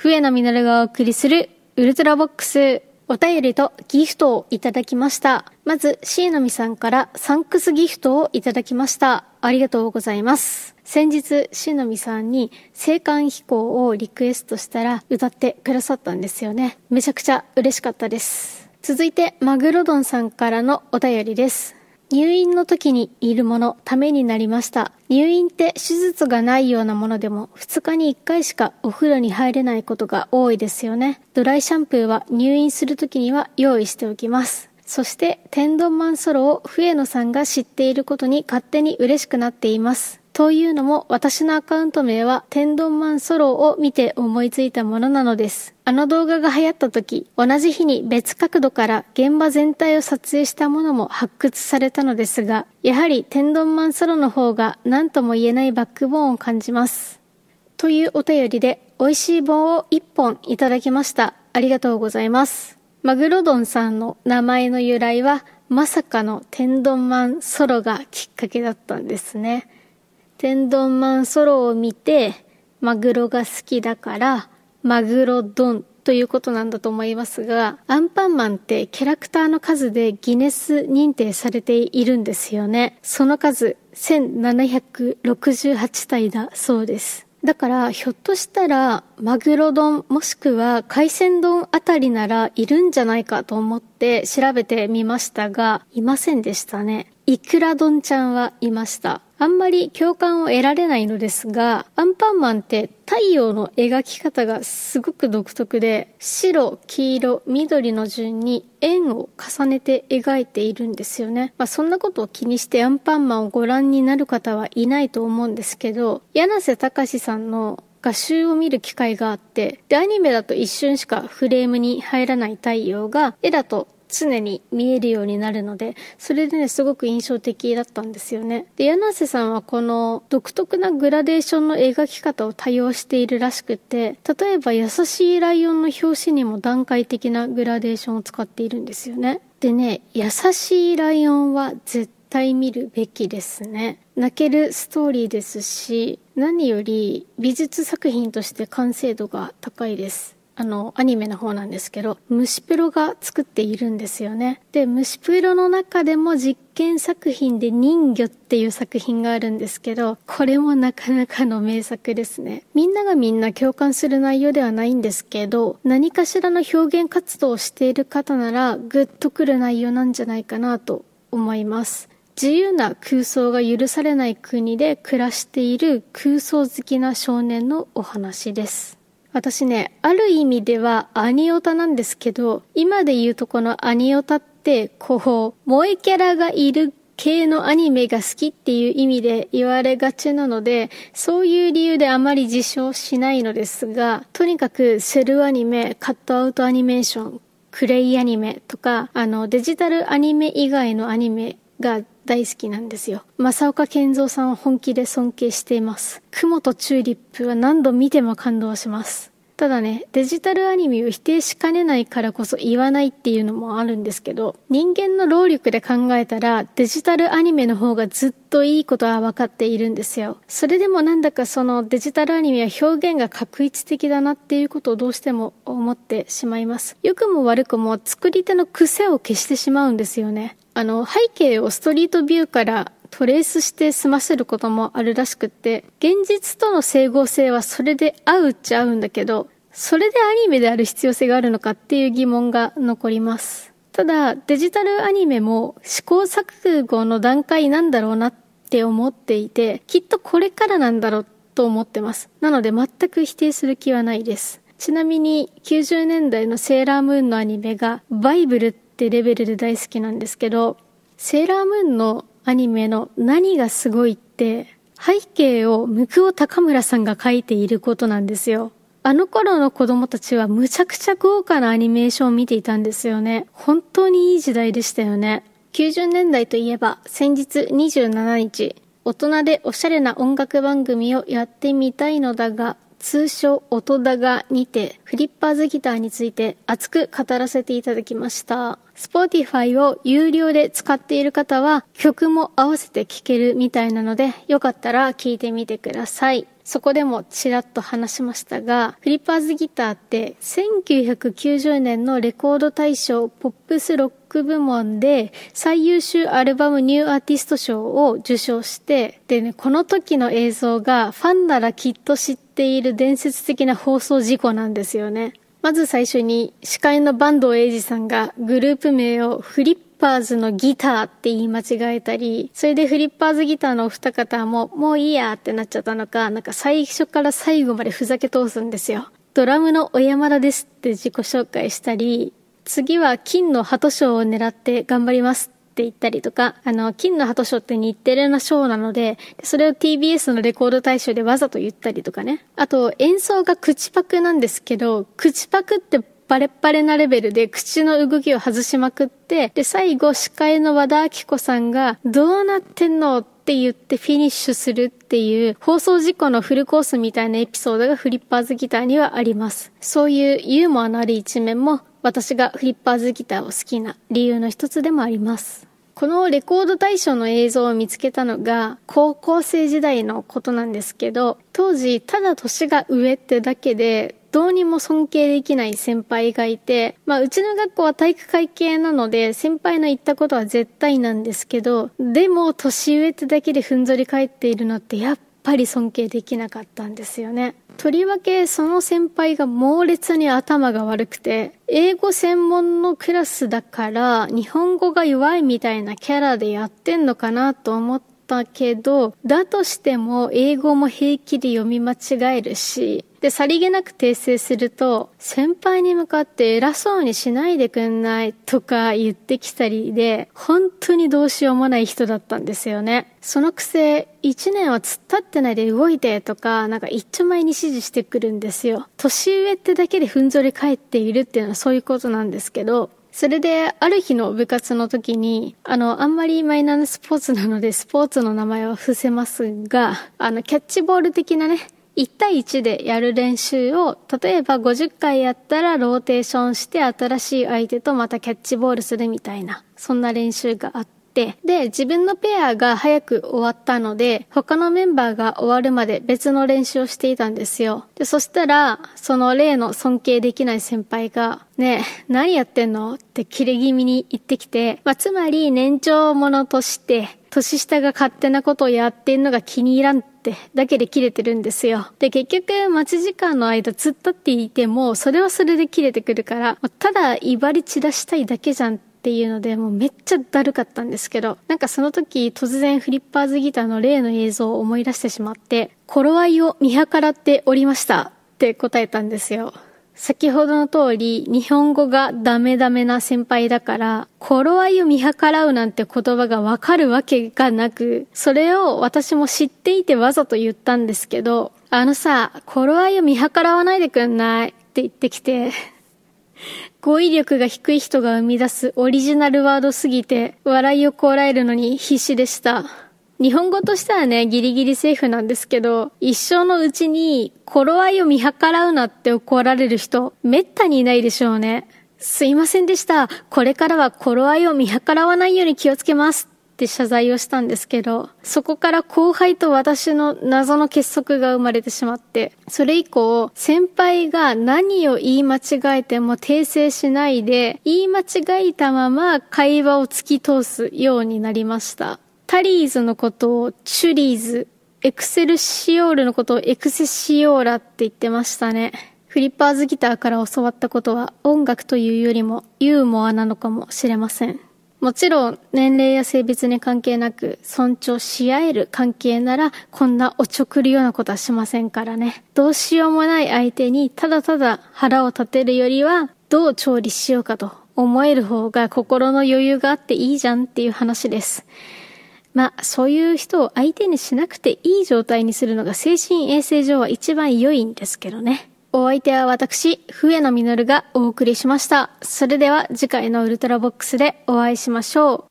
笛野実がお送りするウルトラボックス。お便りとギフトをいただきました。まず、椎名さんからサンクスギフトをいただきました。ありがとうございます。先日、椎名さんに青函飛行をリクエストしたら歌ってくださったんですよね。めちゃくちゃ嬉しかったです。続いて、マグロドンさんからのお便りです。入院の時にいるもの、ためになりました。入院って手術がないようなものでも2日に1回しかお風呂に入れないことが多いですよね。ドライシャンプーは入院する時には用意しておきます。そして、天丼マンソロを笛野さんが知っていることに勝手に嬉しくなっています。というのも私のアカウント名は天丼マンソロを見て思いついたものなのです。あの動画が流行った時、同じ日に別角度から現場全体を撮影したものも発掘されたのですが、やはり天丼マンソロの方が何とも言えないバックボーンを感じます。というお便りで美味しい棒を1本いただきました。ありがとうございます。マグロドンさんの名前の由来はまさかの天丼マンソロがきっかけだったんですね。天丼マンソロを見て、マグロが好きだから、マグロ丼ということなんだと思いますが、アンパンマンってキャラクターの数でギネス認定されているんですよね。その数、1768体だそうです。だから、ひょっとしたら、マグロ丼もしくは海鮮丼あたりならいるんじゃないかと思って調べてみましたが、いませんでしたね。イクラ丼ちゃんはいました。あんまり共感を得られないのですが、アンパンマンって太陽の描き方がすごく独特で、白、黄色、緑の順に円を重ねて描いているんですよね。まあそんなことを気にしてアンパンマンをご覧になる方はいないと思うんですけど、柳瀬隆さんの画集を見る機会があって、で、アニメだと一瞬しかフレームに入らない太陽が、絵だと常に見えるようになるので、それでね、すごく印象的だったんですよね。で、柳瀬さんはこの独特なグラデーションの描き方を多用しているらしくて、例えば優しいライオンの表紙にも段階的なグラデーションを使っているんですよね。でね、優しいライオンは絶対見るべきですね。泣けるストーリーですし、何より美術作品として完成度が高いです。あの、アニメの方なんですけど、虫プロが作っているんですよね。で、虫プロの中でも実験作品で人魚っていう作品があるんですけど、これもなかなかの名作ですね。みんながみんな共感する内容ではないんですけど、何かしらの表現活動をしている方なら、グッとくる内容なんじゃないかなと思います。自由な空想が許されない国で暮らしている空想好きな少年のお話です。私ね、ある意味ではアニオタなんですけど、今で言うとこのアニオタって、こう、萌えキャラがいる系のアニメが好きっていう意味で言われがちなので、そういう理由であまり自称しないのですが、とにかくセルアニメ、カットアウトアニメーション、クレイアニメとか、あの、デジタルアニメ以外のアニメが大好きなんですよ。正岡健三さんを本気で尊敬しています。雲とチューリップは何度見ても感動します。ただね、デジタルアニメを否定しかねないからこそ言わないっていうのもあるんですけど、人間の労力で考えたらデジタルアニメの方がずっといいことは分かっているんですよ。それでもなんだかそのデジタルアニメは表現が確一的だなっていうことをどうしても思ってしまいます。良くも悪くも作り手の癖を消してしまうんですよね。あの、背景をストリートビューからトレースして済ませることもあるらしくって、現実との整合性はそれで合うっちゃ合うんだけど、それでアニメである必要性があるのかっていう疑問が残ります。ただ、デジタルアニメも試行錯誤の段階なんだろうなって思っていて、きっとこれからなんだろうと思ってます。なので全く否定する気はないです。ちなみに90年代のセーラームーンのアニメがバイブルってってレベルで大好きなんですけど、セーラームーンのアニメの何がすごいって、背景を向尾高村さんが描いていることなんですよ。あの頃の子供たちはむちゃくちゃ豪華なアニメーションを見ていたんですよね。本当にいい時代でしたよね。90年代といえば先日27日、大人でおしゃれな音楽番組をやってみたいのだが通称音高にてフリッパーズギターについて熱く語らせていただきました。Spotify を有料で使っている方は曲も合わせて聴けるみたいなのでよかったら聴いてみてください。そこでもちらっと話しましたが、フリッパーズギターって1990年のレコード大賞ポップスロック部門で最優秀アルバムニューアーティスト賞を受賞して、でね、この時の映像がファンならきっと知っている伝説的な放送事故なんですよね。まず最初に司会の坂東英二さんがグループ名をフリッパーズのギターって言い間違えたり、それでフリッパーズギターのお二方ももういいやってなっちゃったのか、なんか最初から最後までふざけ通すんですよ。ドラムの小山田ですって自己紹介したり、次は金の鳩賞を狙って頑張りますって言ったりとか、あの、金の鳩賞って日テレの賞なので、それを TBS のレコード大賞でわざと言ったりとかね。あと、演奏が口パクなんですけど、口パクってバレッバレなレベルで口の動きを外しまくって、で、最後司会の和田明子さんが、どうなってんのって言ってフィニッシュするっていう放送事故のフルコースみたいなエピソードがフリッパーズギターにはあります。そういうユーモアのある一面も私がフリッパーズギターを好きな理由の一つでもあります。このレコード大賞の映像を見つけたのが高校生時代のことなんですけど、当時ただ年が上ってだけでどうにも尊敬できない先輩がいて、まあ、うちの学校は体育会系なので、先輩の言ったことは絶対なんですけど、でも、年上ってだけでふんぞり返っているのって、やっぱり尊敬できなかったんですよね。とりわけその先輩が猛烈に頭が悪くて、英語専門のクラスだから日本語が弱いみたいなキャラでやってんのかなと思ってたけど、だとしても英語も平気で読み間違えるし、で、さりげなく訂正すると、先輩に向かって偉そうにしないでくんないとか言ってきたりで、本当にどうしようもない人だったんですよね。そのくせ、一年は突っ立ってないで動いてとか、なんか一丁前に指示してくるんですよ。年上ってだけでふんぞり返っているっていうのはそういうことなんですけど、それで、ある日の部活の時に、あの、あんまりマイナーなスポーツなので、スポーツの名前は伏せますが、あの、キャッチボール的なね、1対1でやる練習を、例えば50回やったらローテーションして新しい相手とまたキャッチボールするみたいな、そんな練習があって、で、自分のペアが早く終わったので、他のメンバーが終わるまで別の練習をしていたんですよ。で、そしたら、その例の尊敬できない先輩が、ねえ、何やってんの？ってキレ気味に言ってきて、まあ、つまり年長者として、年下が勝手なことをやってんのが気に入らんってだけで切れてるんですよ。で、結局待ち時間の間突っ立っていても、それはそれで切れてくるから、ただ威張り散らしたいだけじゃんってっていうので、もうめっちゃだるかったんですけど、なんかその時突然フリッパーズギターの例の映像を思い出してしまって、頃合いを見計らっておりましたって答えたんですよ。先ほどの通り、日本語がダメダメな先輩だから、頃合いを見計らうなんて言葉がわかるわけがなく、それを私も知っていてわざと言ったんですけど、あのさ、頃合いを見計らわないでくんない？って言ってきて、語彙力が低い人が生み出すオリジナルワードすぎて、笑いをこらえるのに必死でした。日本語としてはね、ギリギリセーフなんですけど、一生のうちに、頃合いを見計らうなって怒られる人、めったにいないでしょうね。すいませんでした。これからは頃合いを見計らわないように気をつけます。って謝罪をしたんですけど、そこから後輩と私の謎の結束が生まれてしまって、それ以降、先輩が何を言い間違えても訂正しないで、言い間違えたまま会話を突き通すようになりました。タリーズのことをチュリーズ、エクセルシオールのことをエクセシオーラって言ってましたね。フリッパーズギターから教わったことは音楽というよりもユーモアなのかもしれません。もちろん年齢や性別に関係なく尊重し合える関係ならこんなおちょくるようなことはしませんからね。どうしようもない相手にただただ腹を立てるよりはどう調理しようかと思える方が心の余裕があっていいじゃんっていう話です。まあ、そういう人を相手にしなくていい状態にするのが精神衛生上は一番良いんですけどね。お相手は私、笛野実がお送りしました。それでは次回のウルトラボックスでお会いしましょう。